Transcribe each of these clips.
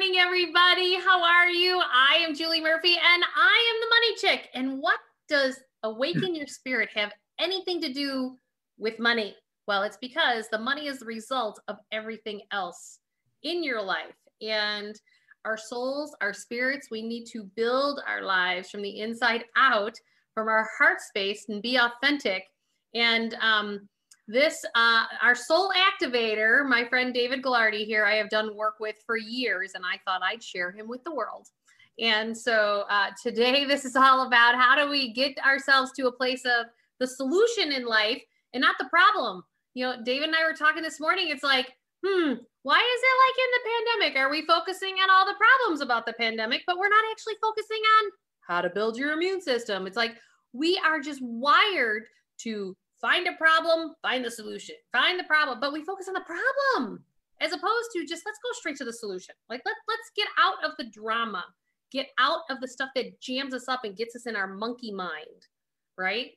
morning, everybody. How are you? I am Julie Murphy and I am the money chick. And what does awaken your spirit have anything to do with money? Well, it's because the money is the result of everything else in your life. And our souls, our spirits, we need to build our lives from the inside out, from our heart space, and be authentic. And um, this, uh, our soul activator, my friend David Glardy here, I have done work with for years, and I thought I'd share him with the world. And so uh, today, this is all about how do we get ourselves to a place of the solution in life and not the problem. You know, David and I were talking this morning. It's like, hmm, why is it like in the pandemic? Are we focusing on all the problems about the pandemic, but we're not actually focusing on how to build your immune system? It's like we are just wired to find a problem, find the solution, find the problem, but we focus on the problem as opposed to just let's go straight to the solution. Like let let's get out of the drama, get out of the stuff that jams us up and gets us in our monkey mind, right?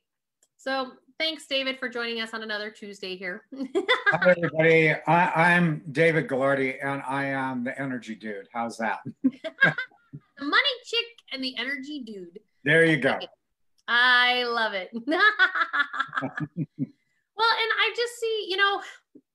So thanks, David, for joining us on another Tuesday here. Hi, everybody. I, am David Gallardi, and I am the energy dude. How's that? the money chick and the energy dude. There you go. I love it. well, and I just see, you know,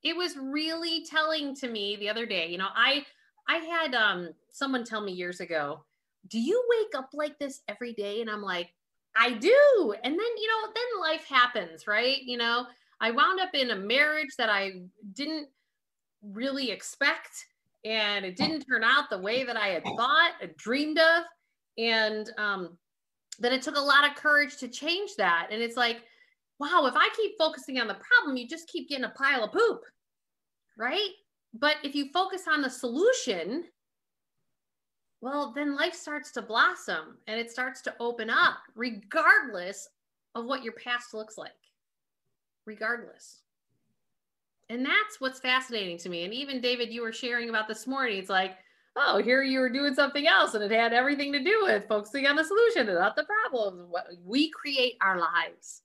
it was really telling to me the other day. You know, I I had um someone tell me years ago, "Do you wake up like this every day?" And I'm like, "I do." And then, you know, then life happens, right? You know, I wound up in a marriage that I didn't really expect and it didn't turn out the way that I had thought, dreamed of. And um then it took a lot of courage to change that. And it's like, wow, if I keep focusing on the problem, you just keep getting a pile of poop, right? But if you focus on the solution, well, then life starts to blossom and it starts to open up, regardless of what your past looks like. Regardless. And that's what's fascinating to me. And even David, you were sharing about this morning, it's like, oh, here you were doing something else and it had everything to do with focusing on the solution and not the problem. We create our lives.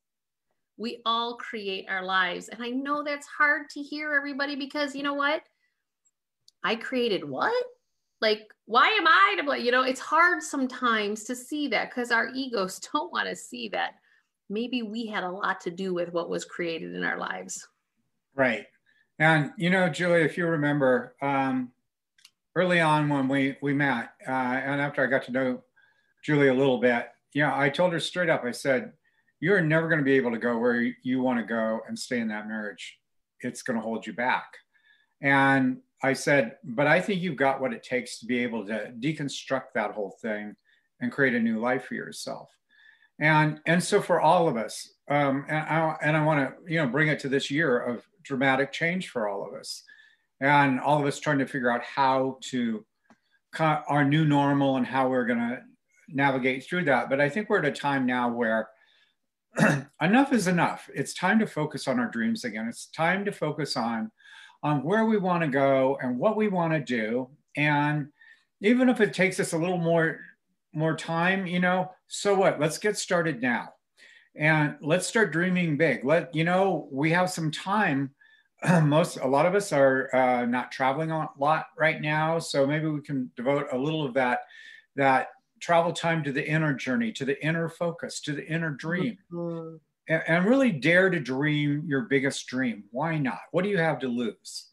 We all create our lives. And I know that's hard to hear everybody because you know what? I created what? Like, why am I to blame? You know, it's hard sometimes to see that because our egos don't want to see that. Maybe we had a lot to do with what was created in our lives. Right. And, you know, Julie, if you remember, um, early on when we we met, uh, and after I got to know Julie a little bit, yeah, you know, I told her straight up. I said, "You're never going to be able to go where you want to go and stay in that marriage. It's going to hold you back." And I said, "But I think you've got what it takes to be able to deconstruct that whole thing and create a new life for yourself." And and so for all of us, um, and I and I want to you know bring it to this year of dramatic change for all of us and all of us trying to figure out how to our new normal and how we're going to navigate through that. But I think we're at a time now where enough is enough. It's time to focus on our dreams again. It's time to focus on on where we want to go and what we want to do. And even if it takes us a little more more time, you know, so what? Let's get started now. And let's start dreaming big. Let you know we have some time most a lot of us are uh, not traveling a lot right now so maybe we can devote a little of that that travel time to the inner journey to the inner focus to the inner dream mm-hmm. and, and, really dare to dream your biggest dream why not what do you have to lose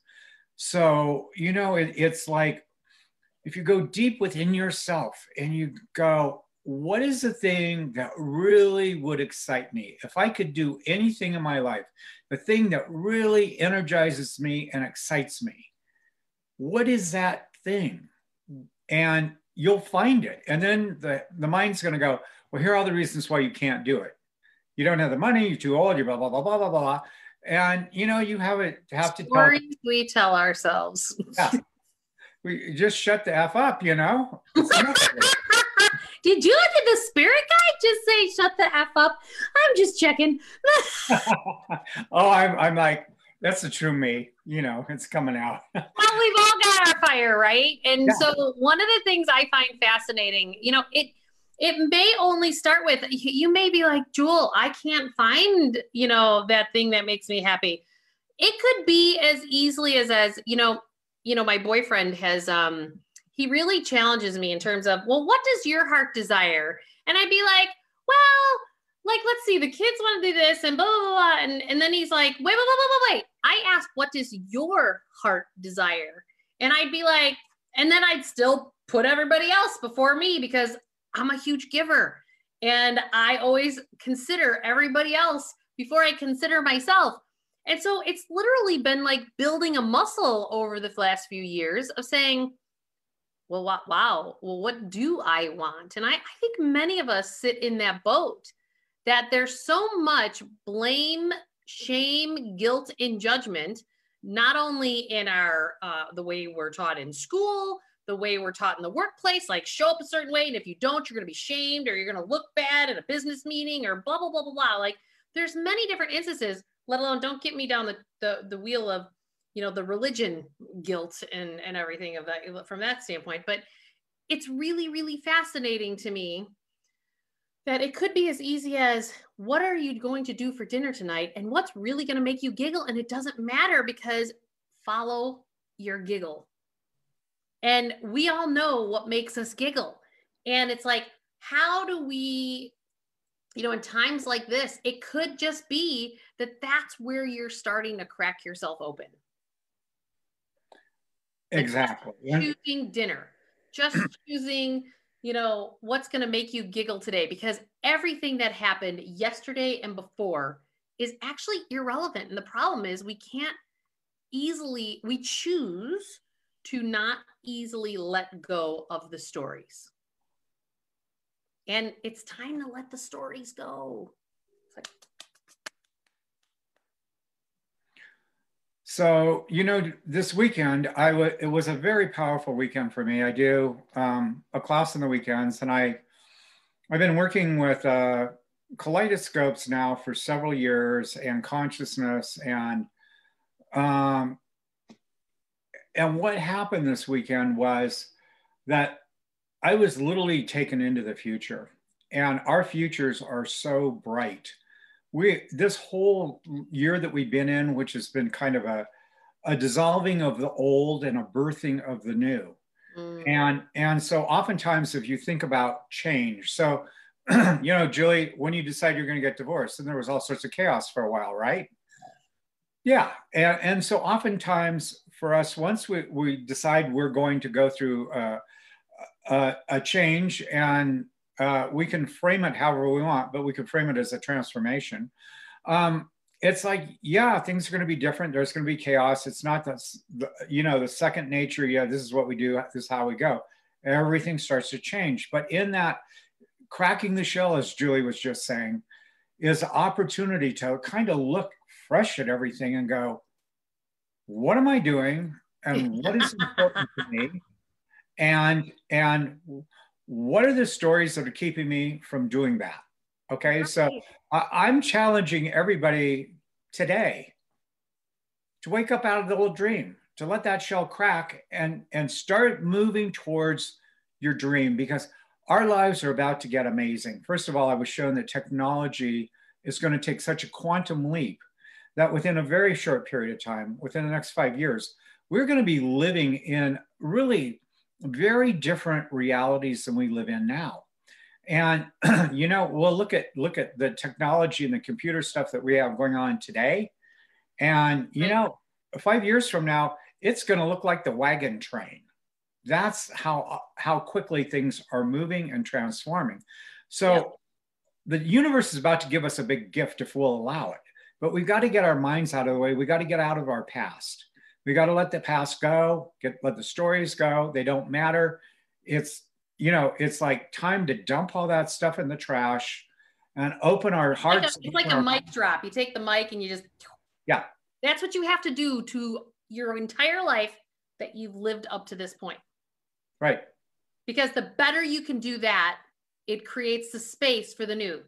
so you know it, it's like if you go deep within yourself and you go what is the thing that really would excite me if i could do anything in my life the thing that really energizes me and excites me. What is that thing? And you'll find it. And then the, the mind's going to go, well, here are all the reasons why you can't do it. You don't have the money, you're too old, you're blah, blah, blah, blah, blah, blah. And, you know, you have it have to Stories tell. we tell ourselves. Yeah. We just shut the F up, you know? Did you look at the spirit guy just say shut the F up? I'm just checking. oh, I'm I'm like, that's the true me. You know, it's coming out. well, we've all got our fire, right? And yeah. so one of the things I find fascinating, you know, it it may only start with you may be like, Jewel, I can't find, you know, that thing that makes me happy. It could be as easily as as, you know, you know, my boyfriend has um he really challenges me in terms of, well, what does your heart desire? And I'd be like, well, like, let's see, the kids want to do this and blah, blah, blah. And, and then he's like, wait, wait, wait, wait, wait. I asked, what does your heart desire? And I'd be like, and then I'd still put everybody else before me because I'm a huge giver. And I always consider everybody else before I consider myself. And so it's literally been like building a muscle over the last few years of saying, well, wow, well, what do I want? And I, I think many of us sit in that boat that there's so much blame, shame, guilt, and judgment, not only in our uh, the way we're taught in school, the way we're taught in the workplace, like show up a certain way, and if you don't, you're going to be shamed or you're going to look bad at a business meeting or blah blah blah blah blah. Like there's many different instances. Let alone, don't get me down the the, the wheel of you know the religion guilt and and everything of that from that standpoint. But it's really really fascinating to me that it could be as easy as what are you going to do for dinner tonight and what's really going to make you giggle? And it doesn't matter because follow your giggle. And we all know what makes us giggle. And it's like how do we you know in times like this it could just be that that's where you're starting to crack yourself open. Exactly choosing dinner just choosing you know, what's going to make you giggle today? Because everything that happened yesterday and before is actually irrelevant. And the problem is we can't easily, we choose to not easily let go of the stories. And it's time to let the stories go. So, you know, this weekend, I w- it was a very powerful weekend for me. I do um, a class on the weekends, and I, I've been working with uh, kaleidoscopes now for several years and consciousness and um, and what happened this weekend was that I was literally taken into the future, and our futures are so bright we this whole year that we've been in, which has been kind of a, a dissolving of the old and a birthing of the new. Mm. And and so oftentimes if you think about change, so you know, Julie, when you decide you're going to get divorced, and there was all sorts of chaos for a while, right? Yeah. And, and so oftentimes for us, once we, we decide we're going to go through uh, a, a change and uh, we can frame it however we want, but we can frame it as a transformation. Um, it's like, yeah, things are going to be different. There's going to be chaos. It's not the, you know, the second nature. Yeah, this is what we do. This is how we go. Everything starts to change. But in that cracking the shell, as Julie was just saying, is opportunity to kind of look fresh at everything and go, what am I doing? And what is important to me? And, and what are the stories that are keeping me from doing that? Okay, so I, am challenging everybody today to wake up out of the old dream, to let that shell crack and, and start moving towards your dream because our lives are about to get amazing. First of all, I was shown that technology is going to take such a quantum leap that within a very short period of time, within the next five years, we're going to be living in really very different realities than we live in now. And you know, we'll look at look at the technology and the computer stuff that we have going on today. And you know, five years from now, it's going to look like the wagon train. That's how how quickly things are moving and transforming. So yeah. the universe is about to give us a big gift if we'll allow it. But we've got to get our minds out of the way. We got to get out of our past. We got to let the past go, get let the stories go. They don't matter. It's you know, it's like time to dump all that stuff in the trash and open our hearts. It's like, a, it's like a mic drop. You take the mic and you just yeah. That's what you have to do to your entire life that you've lived up to this point. Right. Because the better you can do that, it creates the space for the new.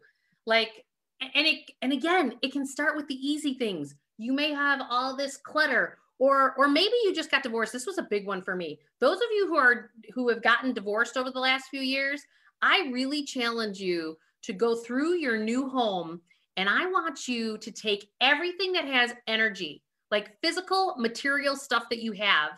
Like and it and again, it can start with the easy things. You may have all this clutter or or maybe you just got divorced this was a big one for me those of you who are who have gotten divorced over the last few years i really challenge you to go through your new home and i want you to take everything that has energy like physical material stuff that you have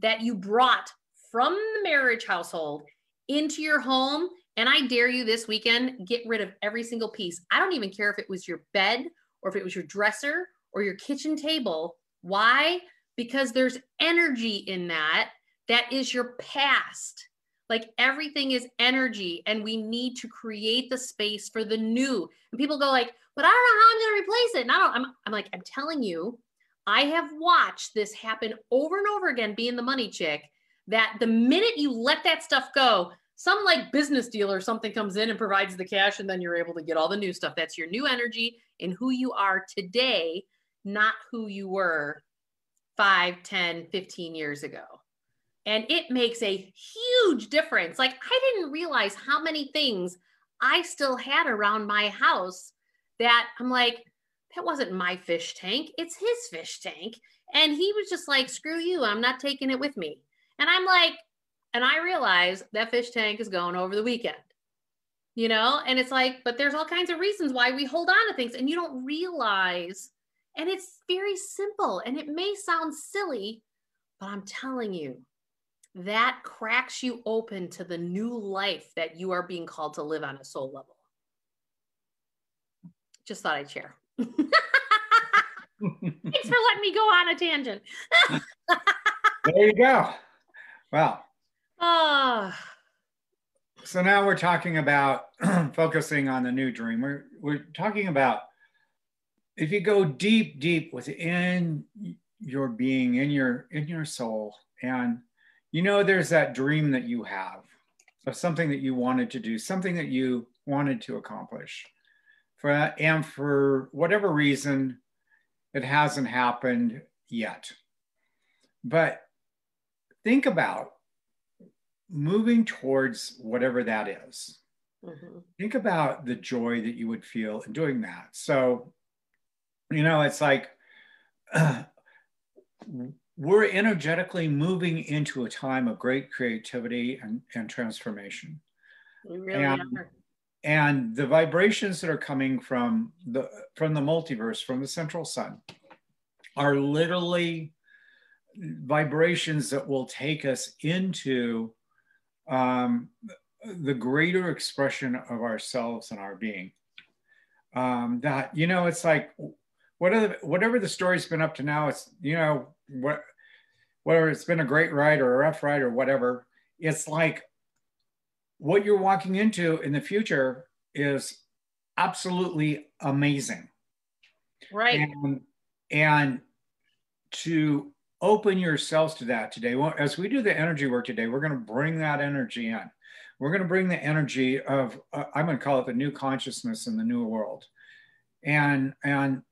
that you brought from the marriage household into your home. And I dare you this weekend, get rid of every single piece. I don't even care if it was your bed or if it was your dresser or your kitchen table. Why? Because there's energy in that that is your past. Like everything is energy, and we need to create the space for the new. And people go like, "But I don't know how I'm going to replace it." And I don't. I'm, I'm like, I'm telling you, I have watched this happen over and over again. Being the money chick, that the minute you let that stuff go, some like business deal or something comes in and provides the cash, and then you're able to get all the new stuff. That's your new energy in who you are today, not who you were 5, 10, 15 years ago. And it makes a huge difference. Like, I didn't realize how many things I still had around my house that I'm like, that wasn't my fish tank. It's his fish tank. And he was just like, screw you. I'm not taking it with me. And I'm like, and I realize that fish tank is going over the weekend, you know? And it's like, but there's all kinds of reasons why we hold on to things and you don't realize. And it's very simple and it may sound silly, but I'm telling you, that cracks you open to the new life that you are being called to live on a soul level. Just thought I'd share. Thanks for letting me go on a tangent. there you go. Well. Oh. So now we're talking about focusing on the new dream. We're, we're talking about if you go deep, deep within your being, in your in your soul, and you know there's that dream that you have of something that you wanted to do something that you wanted to accomplish for and for whatever reason it hasn't happened yet but think about moving towards whatever that is. Mm-hmm. think about the joy that you would feel in doing that so you know it's like uh, we're energetically moving into a time of great creativity and, and transformation. We really and, are. And the vibrations that are coming from the from the multiverse, from the central sun, are literally vibrations that will take us into um, the greater expression of ourselves and our being. Um, that you know, it's like whatever whatever the story's been up to now, it's you know what whether it's been a great ride or a rough ride or whatever, it's like what you're walking into in the future is absolutely amazing. Right. And, and to open yourselves to that today, well, as we do the energy work today, we're going to bring that energy in. We're going to bring the energy of, uh, I'm going to call it the new consciousness in the new world. And, and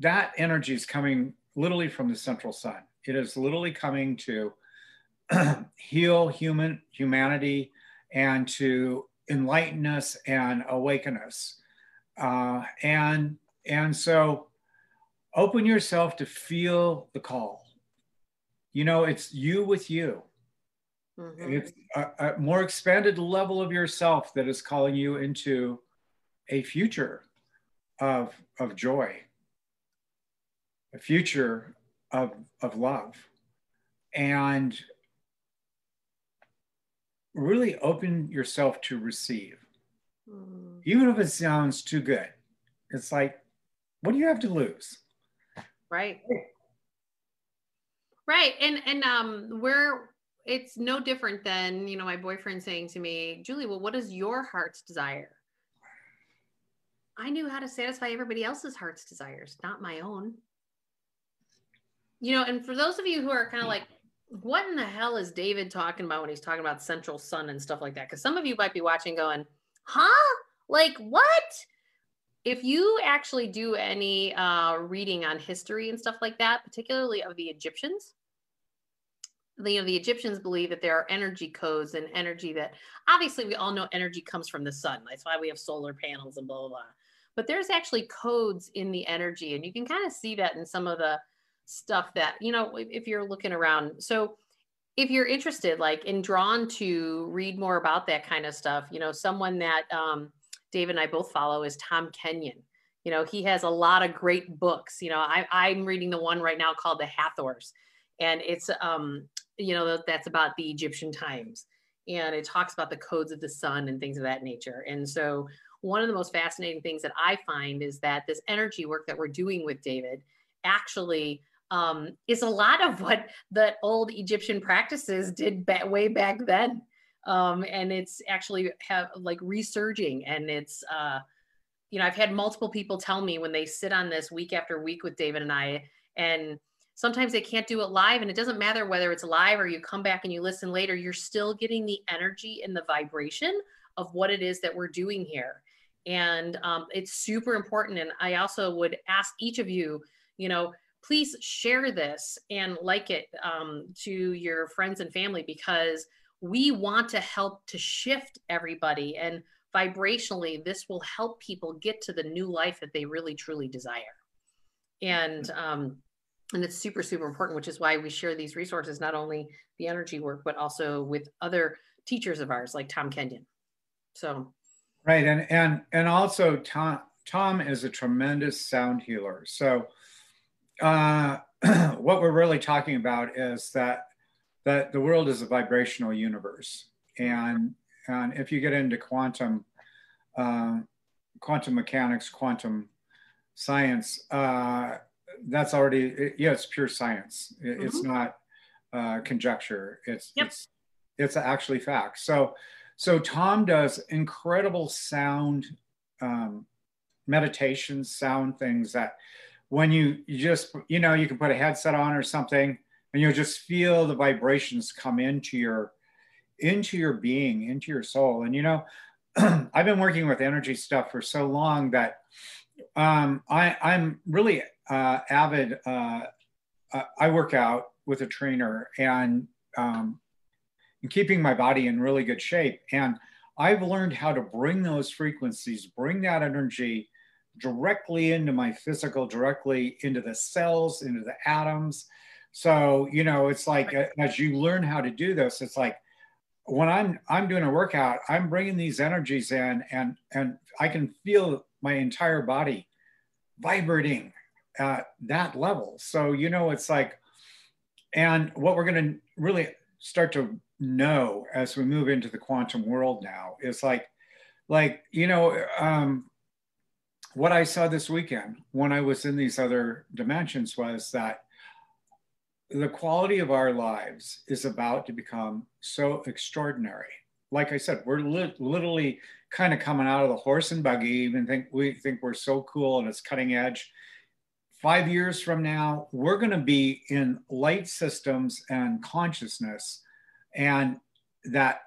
that energy is coming literally from the central sun. It is literally coming to heal human humanity and to enlighten us and awaken us. Uh, and and so open yourself to feel the call. You know, it's you with you. Mm-hmm. It's a, a more expanded level of yourself that is calling you into a future of, of joy, a future of, of love and really open yourself to receive. Mm. Even if it sounds too good, it's like, what do you have to lose? Right. Right. And and um where it's no different than, you know, my boyfriend saying to me, Julie, well, what is your heart's desire? I knew how to satisfy everybody else's heart's desires, not my own you know, and for those of you who are kind of like, what in the hell is David talking about when he's talking about central sun and stuff like that? Because some of you might be watching going, huh? Like what? If you actually do any uh, reading on history and stuff like that, particularly of the Egyptians, you know, the Egyptians believe that there are energy codes and energy that obviously we all know energy comes from the sun. That's why we have solar panels and blah, blah, blah. But there's actually codes in the energy. And you can kind of see that in some of the stuff that you know if you're looking around. So if you're interested like and drawn to read more about that kind of stuff you know someone that um, david and i both follow is tom kenyon. You know he has a lot of great books. You know I, i'm reading the one right now called the hathors and it's um, you know that's about the Egyptian times, and it talks about the codes of the sun and things of that nature. And so one of the most fascinating things that I find is that this energy work that we're doing with David actually um, is a lot of what the old Egyptian practices did ba- way back then. Um, and it's actually have like resurging. And it's uh, you know i've had multiple people tell me when they sit on this week after week with david and i and sometimes they can't do it live and it doesn't matter whether it's live or you come back and you listen later you're still getting the energy and the vibration of what it is that we're doing here. And um, it's super important. And i also would ask each of you you know please share this and like it um, to your friends and family because we want to help to shift everybody and vibrationally this will help people get to the new life that they really truly desire. And um, and it's super super important which is why we share these resources not only the energy work but also with other teachers of ours like tom kenyon. So right and and and also tom tom is a tremendous sound healer. So uh, what we're really talking about is that that the world is a vibrational universe and and if you get into quantum uh, quantum mechanics quantum science uh, that's already yeah it's pure science it, mm-hmm. it's not uh, conjecture it's yep. it's it's actually fact so so tom does incredible sound um, meditations sound things that when you, you just you know you can put a headset on or something and you'll just feel the vibrations come into your into your being into your soul. And you know i've been working with energy stuff for so long that um, I, i'm really uh, avid uh, i work out with a trainer and um, keeping my body in really good shape. And i've learned how to bring those frequencies bring that energy directly into my physical directly into the cells into the atoms so, you know, it's like uh, as you learn how to do this, it's like when I'm I'm doing a workout, I'm bringing these energies in and and I can feel my entire body vibrating at that level. So, you know, it's like and what we're going to really start to know as we move into the quantum world now is like like, you know, um what I saw this weekend when I was in these other dimensions was that the quality of our lives is about to become so extraordinary. Like I said, we're li- literally kind of coming out of the horse and buggy, even think we think we're so cool and it's cutting edge. Five years from now, we're going to be in light systems and consciousness, and that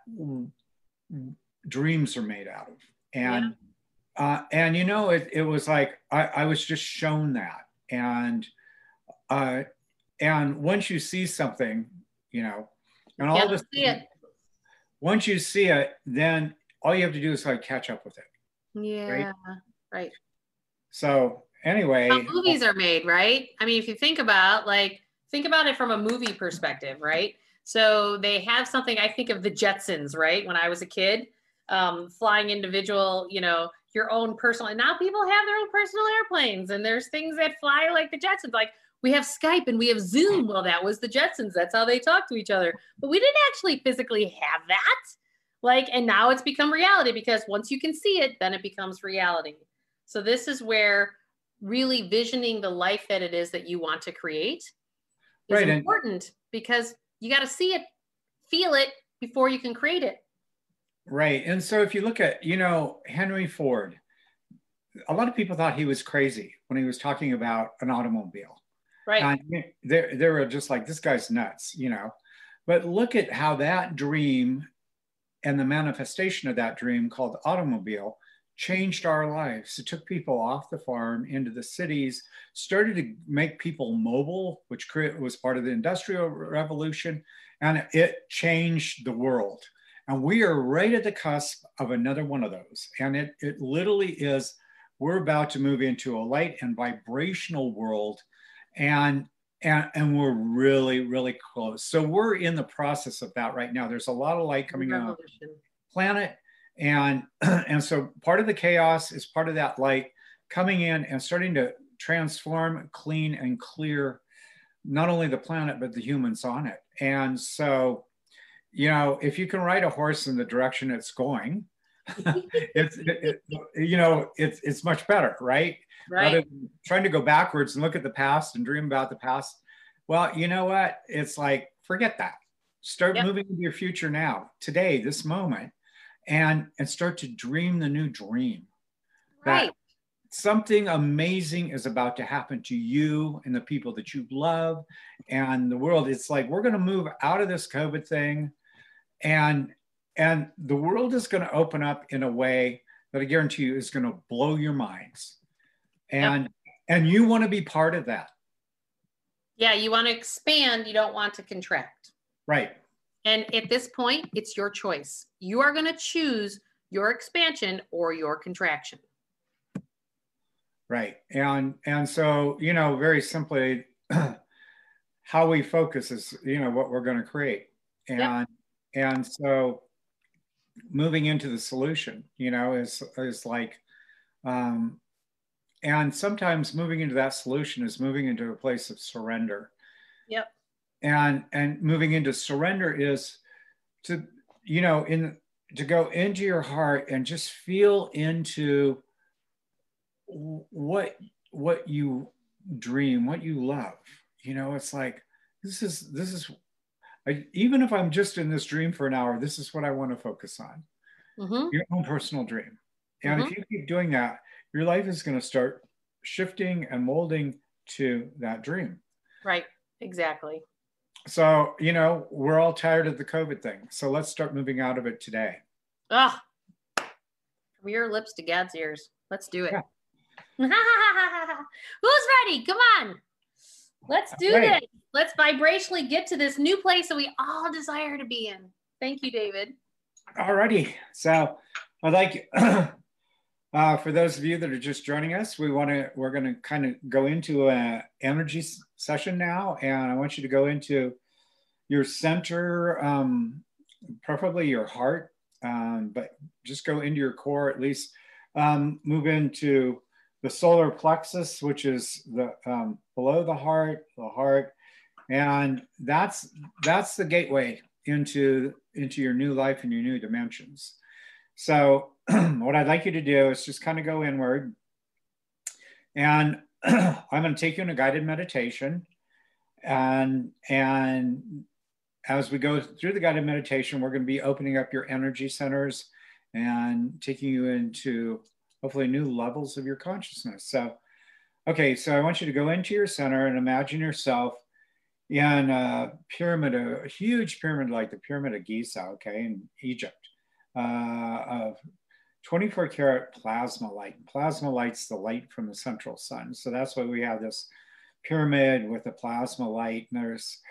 dreams are made out of. And yeah. Uh, and you know, it, it was like I, I was just shown that, and uh, and once you see something, you know, and all this, once you see it, then all you have to do is like catch up with it. Yeah. Right. right. So anyway, How movies are made, right? I mean, if you think about like think about it from a movie perspective, right? So they have something. I think of the Jetsons, right? When I was a kid, um, flying individual, you know, your own personal. And now people have their own personal airplanes, and there's things that fly like the Jetsons. Like we have Skype and we have Zoom. Well, that was the Jetsons. That's how they talk to each other. But we didn't actually physically have that. Like, and now it's become reality because once you can see it, then it becomes reality. So this is where really visioning the life that it is that you want to create is right, important because you got to see it, feel it before you can create it. Right. And so if you look at, you know, Henry Ford, a lot of people thought he was crazy when he was talking about an automobile. Right. And they they were just like, this guy's nuts, you know. But look at how that dream and the manifestation of that dream called automobile changed our lives. It took people off the farm into the cities, started to make people mobile, which was part of the industrial revolution, and it changed the world. And we are right at the cusp of another one of those. And it, it literally is, we're about to move into a light and vibrational world. And and and we're really really close. So we're in the process of that right now. There's a lot of light coming out planet. And and so part of the chaos is part of that light coming in and starting to transform clean and clear not only the planet, but the humans on it. And so, you know, if you can ride a horse in the direction it's going, it's, it, it, you know, it's, it's much better, right? Right. trying to go backwards and look at the past and dream about the past. Well, you know what? It's like, forget that. Start yep. moving into your future now, today, this moment, and and start to dream the new dream. Right. That something amazing is about to happen to you and the people that you love and the world. It's like we're going to move out of this COVID thing, and and the world is going to open up in a way that I guarantee you is going to blow your minds. And yep. and you want to be part of that. Yeah, you want to expand, you don't want to contract. Right. And at this point, it's your choice. You are going to choose your expansion or your contraction. Right. And and so, you know, very simply how we focus is, you know, what we're going to create. And yep. And so moving into the solution, you know, is is like um and sometimes moving into that solution is moving into a place of surrender. Yep. And and moving into surrender is to you know in to go into your heart and just feel into what what you dream, what you love. You know, it's like this is this is I, even if I'm just in this dream for an hour, this is what I want to focus on. Mm-hmm. Your own personal dream. And mm-hmm. if you keep doing that, your life is going to start shifting and molding to that dream. Right. Exactly. So, you know, we're all tired of the COVID thing. So let's start moving out of it today. Ah, from your lips to God's ears. Let's do it. Yeah. Who's ready? Come on. Let's do right. this. Let's vibrationally get to this new place that we all desire to be in. Thank you, David. Alrighty. So I'd like uh, for those of you that are just joining us, we want to we're going to kind of go into an energy session now, and I want you to go into your center, um, preferably your heart, um, but just go into your core at least. Um, move into the solar plexus, which is the um, below the heart, the heart, and that's that's the gateway into into your new life and your new dimensions. So what I'd like you to do is just kind of go inward, and I'm going to take you in a guided meditation, and and as we go through the guided meditation, we're going to be opening up your energy centers and taking you into hopefully new levels of your consciousness. So, okay, so I want you to go into your center and imagine yourself in a pyramid, a huge pyramid like the Pyramid of Giza, okay, in Egypt, uh, of 24 karat plasma light. Plasma light's the light from the central sun. So that's why we have this pyramid with the plasma light. And there's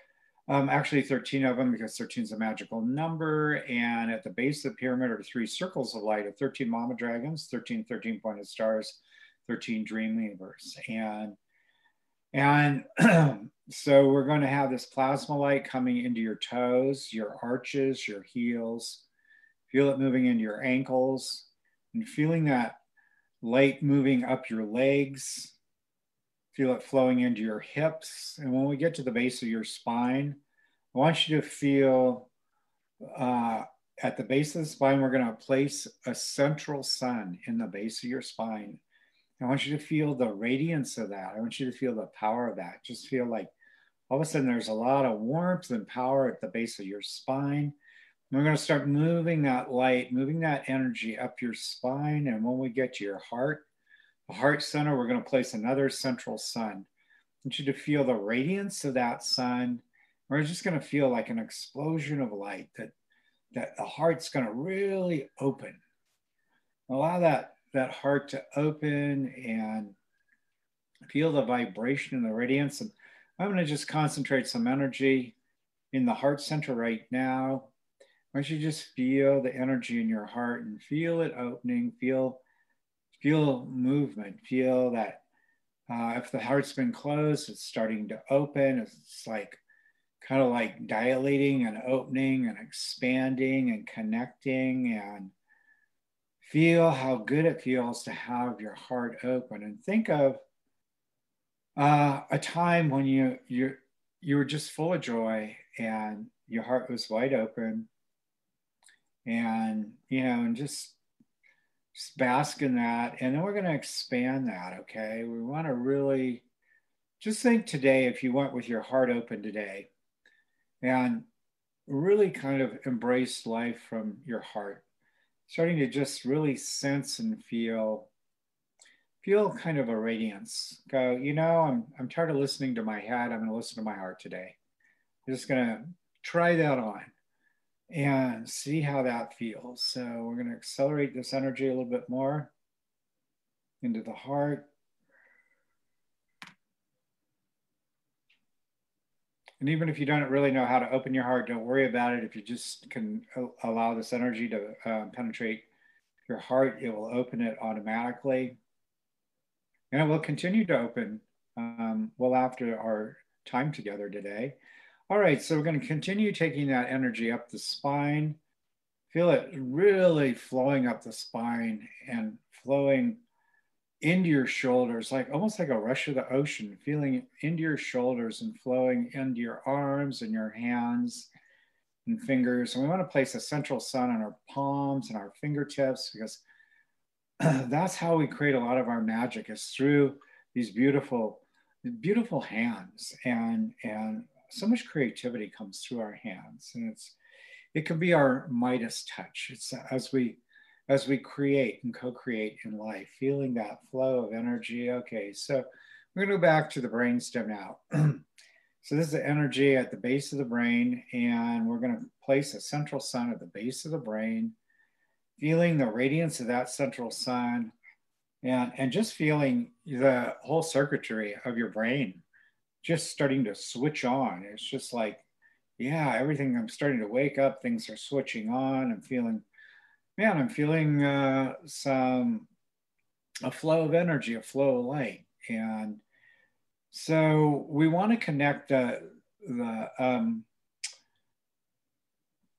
um, actually 13 of them because 13 is a magical number. And at the base of the pyramid are three circles of light of 13 mama dragons, 13 13 pointed stars, 13 dream weavers. And and so we're going to have this plasma light coming into your toes, your arches, your heels. Feel it moving into your ankles and feeling that light moving up your legs, Feel it flowing into your hips. And when we get to the base of your spine, I want you to feel uh, at the base of the spine, we're going to place a central sun in the base of your spine. I want you to feel the radiance of that. I want you to feel the power of that. Just feel like all of a sudden there's a lot of warmth and power at the base of your spine. And we're going to start moving that light, moving that energy up your spine. And when we get to your heart, the heart center, we're going to place another central sun. I want you to feel the radiance of that sun. We're just going to feel like an explosion of light that, that the heart's going to really open. Allow that, that heart to open and feel the vibration and the radiance. And I'm going to just concentrate some energy in the heart center right now. I want you just feel the energy in your heart and feel it opening, feel feel movement, feel that uh, if the heart's been closed, it's starting to open. It's like kind of like dilating and opening and expanding and connecting and feel how good it feels to have your heart open and think of uh, a time when you you you were just full of joy and your heart was wide open and you know and just bask in that and then we're going to expand that okay? We want to really just think today if you went with your heart open today and really kind of embrace life from your heart starting to just really sense and feel feel kind of a radiance. Go you know i'm, I'm tired of listening to my head. I'm going to listen to my heart today. I'm just going to try that on and see how that feels so we're going to accelerate this energy a little bit more into the heart And even if you don't really know how to open your heart, don't worry about it. If you just can allow this energy to uh, penetrate your heart, it will open it automatically. And it will continue to open um, well after our time together today. All right, so we're going to continue taking that energy up the spine. Feel it really flowing up the spine and flowing into your shoulders, like almost like a rush of the ocean, feeling into your shoulders and flowing into your arms and your hands and fingers. And we want to place a central sun on our palms and our fingertips because that's how we create a lot of our magic is through these beautiful, beautiful hands. And, and so much creativity comes through our hands. And it's, it can be our Midas touch. It's uh, as we as we create and co-create in life, feeling that flow of energy. Okay, so we're gonna go back to the brainstem now. so this is the energy at the base of the brain, and we're gonna place a central sun at the base of the brain, feeling the radiance of that central sun, and, and just feeling the whole circuitry of your brain just starting to switch on. It's just like, yeah, everything, I'm starting to wake up, things are switching on, I'm feeling man, I'm feeling uh, some a flow of energy, a flow of light, and so we want to connect the the um,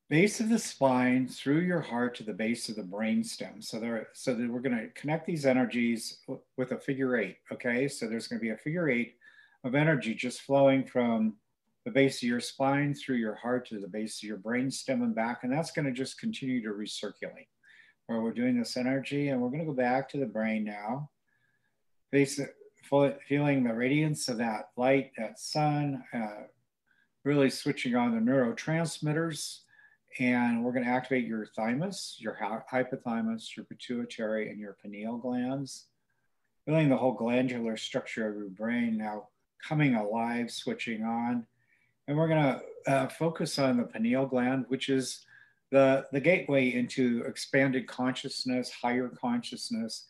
base of the spine through your heart to the base of the brain stem. So there, so that we're going to connect these energies with a figure eight. Okay, so there's going to be a figure eight of energy just flowing from the base of your spine through your heart to the base of your brain stem and back. And that's going to just continue to recirculate where we're doing this energy. And we're going to go back to the brain now. Feeling the radiance of that light, that sun, uh, really switching on the neurotransmitters. And we're going to activate your thymus, your hypothalamus, your pituitary, and your pineal glands. Feeling the whole glandular structure of your brain now coming alive, switching on. And we're going to uh, focus on the pineal gland, which is the, the gateway into expanded consciousness, higher consciousness.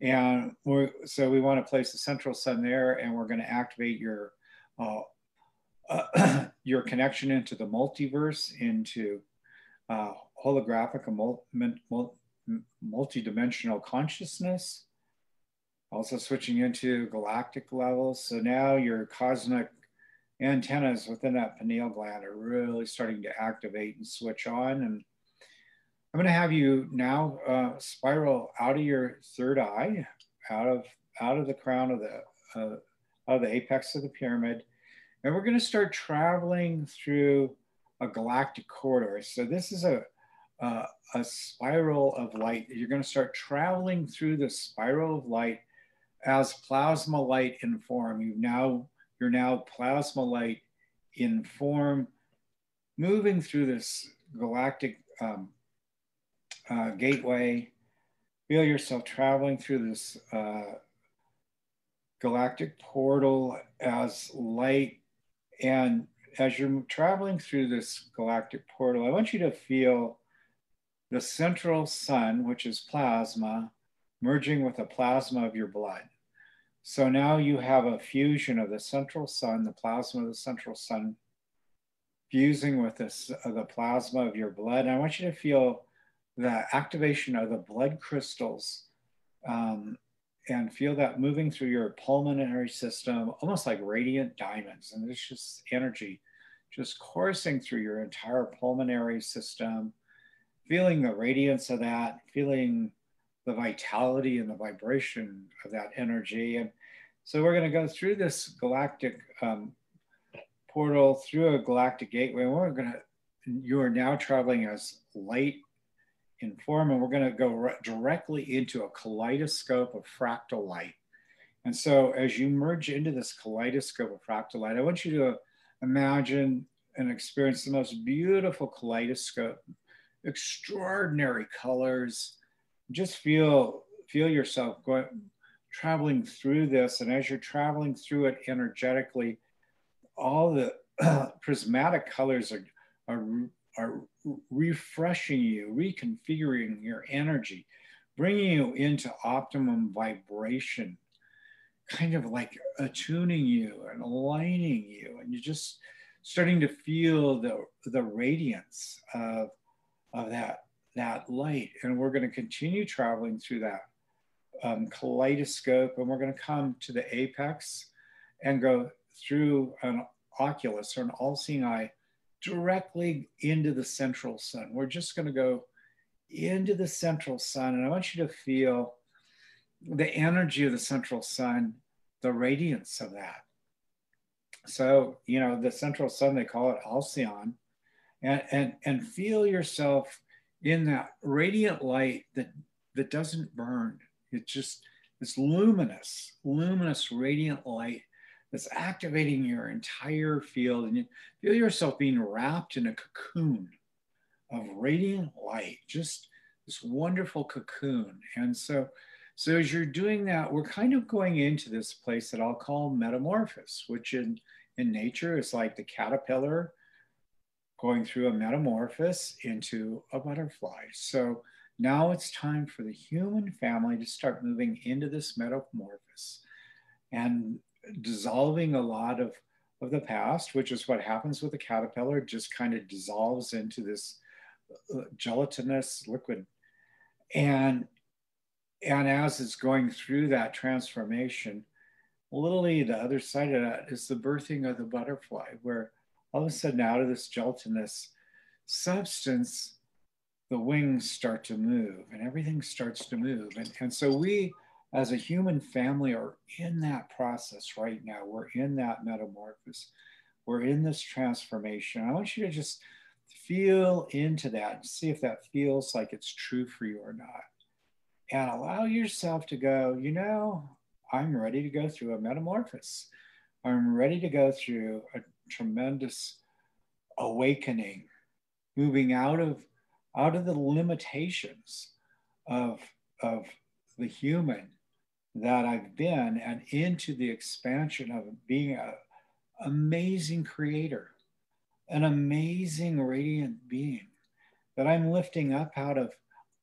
And so we want to place the central sun there and we're going to activate your, uh, uh, your connection into the multiverse, into uh, holographic and multi-dimensional consciousness. Also switching into galactic levels. So now your cosmic antennas within that pineal gland are really starting to activate and switch on. And I'm going to have you now uh, spiral out of your third eye, out of out of the crown of the uh, of the apex of the pyramid, and we're going to start traveling through a galactic corridor. So this is a uh, a spiral of light. You're going to start traveling through the spiral of light as plasma light in form. You've now you're now plasma light in form, moving through this galactic um, uh, gateway. Feel yourself traveling through this uh, galactic portal as light. And as you're traveling through this galactic portal, I want you to feel the central sun, which is plasma, merging with the plasma of your blood. So now you have a fusion of the central sun, the plasma of the central sun, fusing with this, uh, the plasma of your blood. And I want you to feel the activation of the blood crystals um, and feel that moving through your pulmonary system, almost like radiant diamonds. And it's just energy just coursing through your entire pulmonary system, feeling the radiance of that, feeling the vitality and the vibration of that energy. And so we're going to go through this galactic um, portal through a galactic gateway. We're going to, you are now traveling as light in form, and we're going to go re- directly into a kaleidoscope of fractal light. And so, as you merge into this kaleidoscope of fractal light, I want you to imagine and experience the most beautiful kaleidoscope, extraordinary colors. Just feel feel yourself going traveling through this, and as you're traveling through it energetically, all the prismatic colors are, are, are refreshing you, reconfiguring your energy, bringing you into optimum vibration, kind of like attuning you and aligning you. And you're just starting to feel the, the radiance of, of that, that light. And we're going to continue traveling through that um, kaleidoscope, and we're going to come to the apex and go through an oculus or an all seeing eye directly into the central sun. We're just going to go into the central sun, and I want you to feel the energy of the central sun, the radiance of that. So, you know, the central sun, they call it Alcyon, and, and, and feel yourself in that radiant light that, that doesn't burn. It's just this luminous, luminous, radiant light that's activating your entire field. And you feel yourself being wrapped in a cocoon of radiant light, just this wonderful cocoon. And so, so as you're doing that, we're kind of going into this place that I'll call metamorphosis, which in, in nature is like the caterpillar going through a metamorphosis into a butterfly. So now it's time for the human family to start moving into this metamorphosis and dissolving a lot of, of the past, which is what happens with the caterpillar, just kind of dissolves into this uh, gelatinous liquid. And, and as it's going through that transformation, literally the other side of that is the birthing of the butterfly, where all of a sudden out of this gelatinous substance, the wings start to move and everything starts to move. And, and so we, as a human family, are in that process right now. We're in that metamorphosis. We're in this transformation. I want you to just feel into that and see if that feels like it's true for you or not. And allow yourself to go, you know, I'm ready to go through a metamorphosis. I'm ready to go through a tremendous awakening, moving out of out of the limitations of, of the human that I've been and into the expansion of being an amazing creator, an amazing radiant being that I'm lifting up out of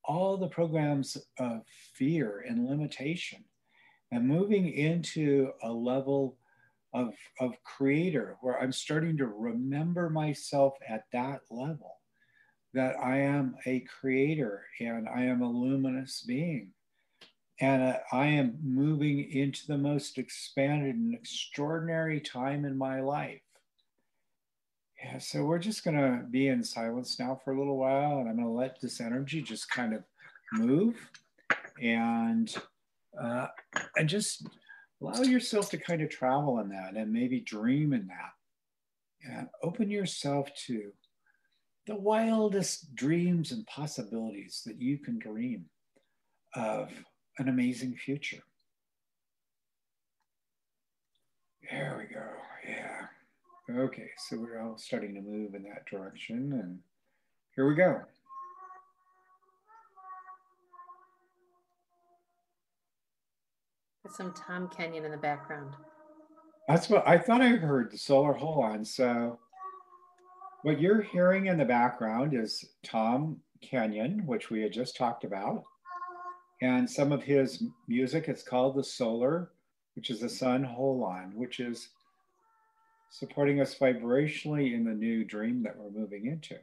all the programs of fear and limitation and moving into a level of, of creator where I'm starting to remember myself at that level that I am a creator and I am a luminous being. And uh, I am moving into the most expanded and extraordinary time in my life. Yeah, so we're just going to be in silence now for a little while, and I'm going to let this energy just kind of move and uh, and just allow yourself to kind of travel in that and maybe dream in that and open yourself to the wildest dreams and possibilities that you can dream of an amazing future. There we go. Yeah. Okay, so we're all starting to move in that direction, and here we go. There's some Tom Kenyon in the background. That's what I thought I heard the solar holon. So what you're hearing in the background is Tom Kenyon, which we had just talked about. And some of his music, it's called the Solar, which is the Sun Holon, which is supporting us vibrationally in the new dream that we're moving into.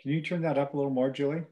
Can you turn that up a little more, Julie?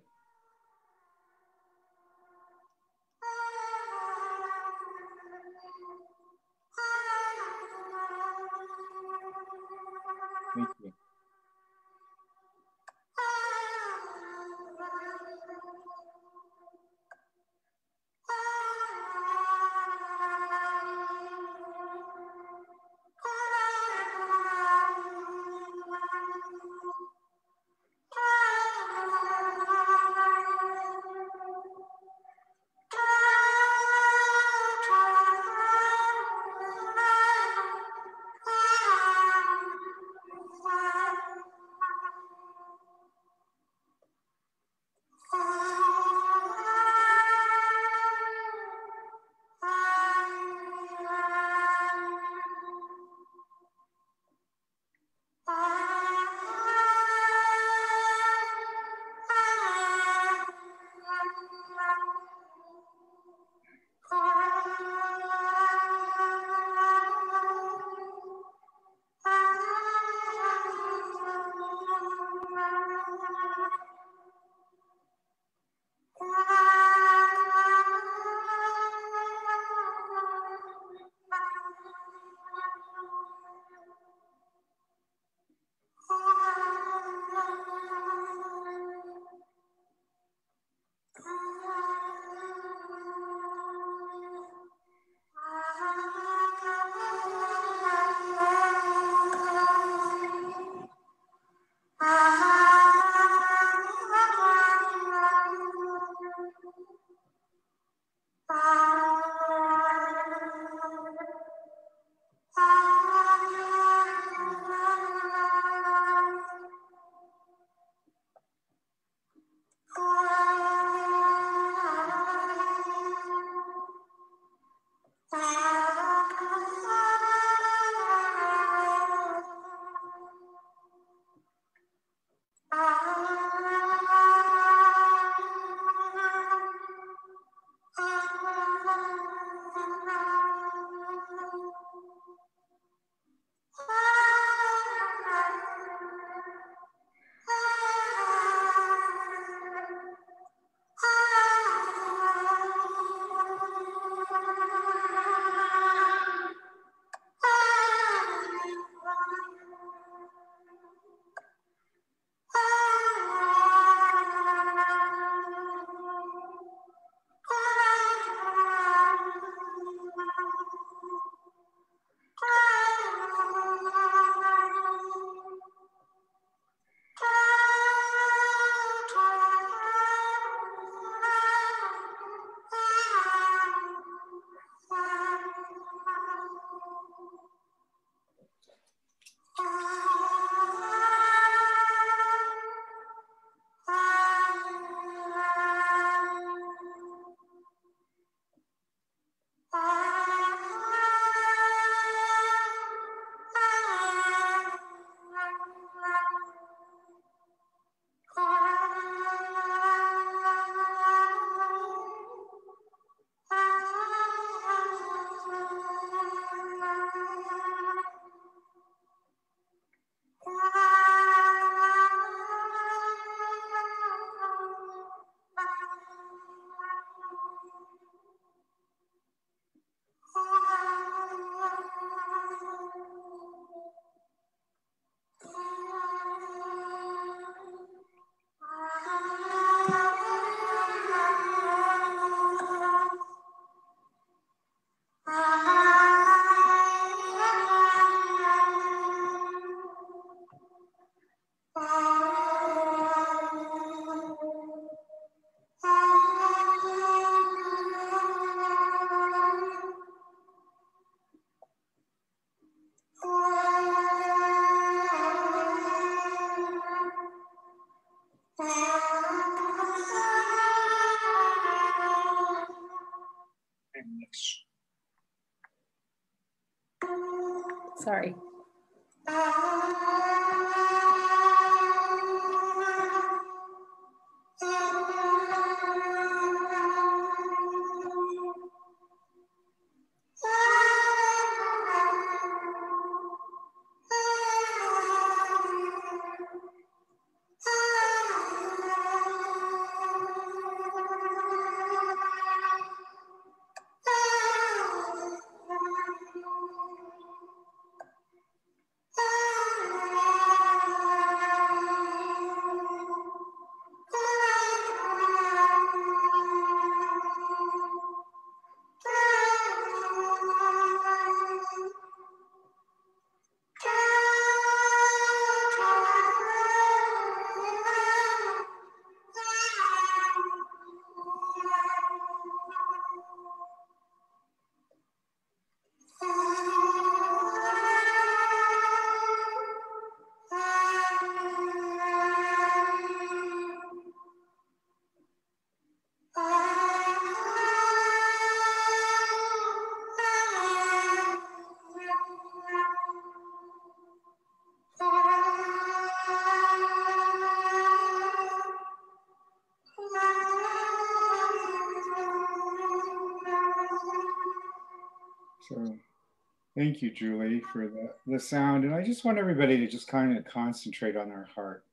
Thank you, Julie, for the, the sound. And I just want everybody to just kind of concentrate on their heart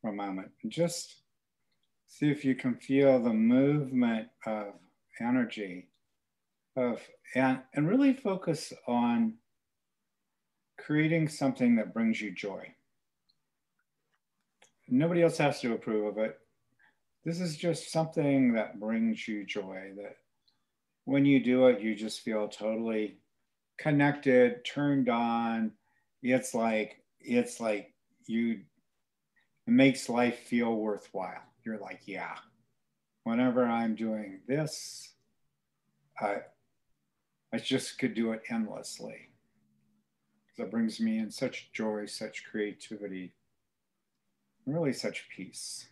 for a moment and just see if you can feel the movement of energy of and, and really focus on creating something that brings you joy. Nobody else has to approve of it. This is just something that brings you joy that when you do it, you just feel totally connected, turned on. It's like, it's like you, it makes life feel worthwhile. You're like, yeah, whenever I'm doing this, I, I just could do it endlessly. That brings me in such joy, such creativity, really such peace.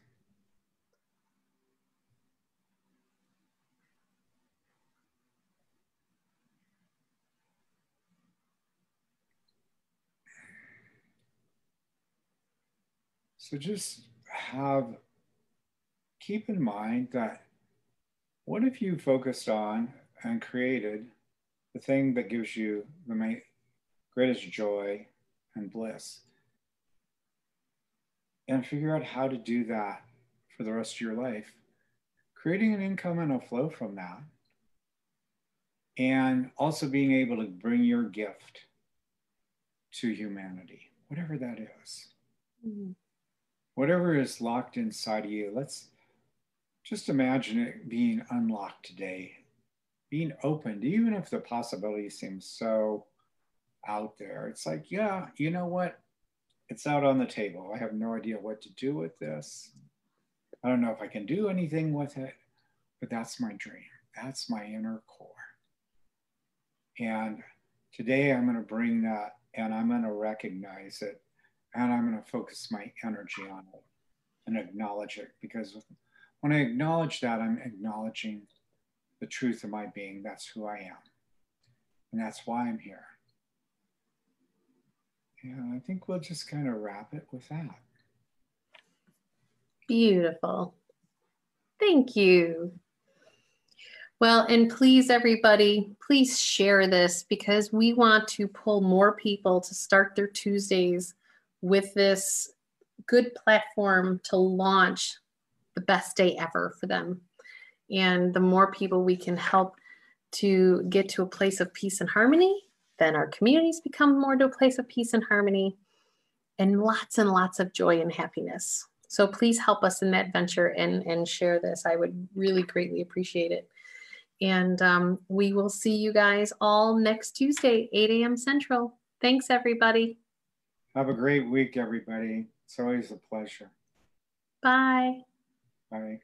So just have, keep in mind that what if you focused on and created the thing that gives you the greatest joy and bliss? And figure out how to do that for the rest of your life, creating an income and a flow from that. And also being able to bring your gift to humanity, whatever that is. Mm-hmm. Whatever is locked inside of you, let's just imagine it being unlocked today, being opened, even if the possibility seems so out there. It's like, yeah, you know what? It's out on the table. I have no idea what to do with this. I don't know if I can do anything with it, but that's my dream. That's my inner core. And today I'm going to bring that and I'm going to recognize it and I'm going to focus my energy on it and acknowledge it because when I acknowledge that, I'm acknowledging the truth of my being. That's who I am. And that's why I'm here. And I think we'll just kind of wrap it with that. Beautiful. Thank you. Well, and please, everybody, please share this because we want to pull more people to start their Tuesdays with this good platform to launch the best day ever for them. And the more people we can help to get to a place of peace and harmony, then our communities become more to a place of peace and harmony and lots and lots of joy and happiness. So please help us in that venture and, and share this. I would really greatly appreciate it. And um, we will see you guys all next Tuesday, 8 a.m. Central. Thanks, everybody. Have a great week, everybody. It's always a pleasure. Bye. Bye.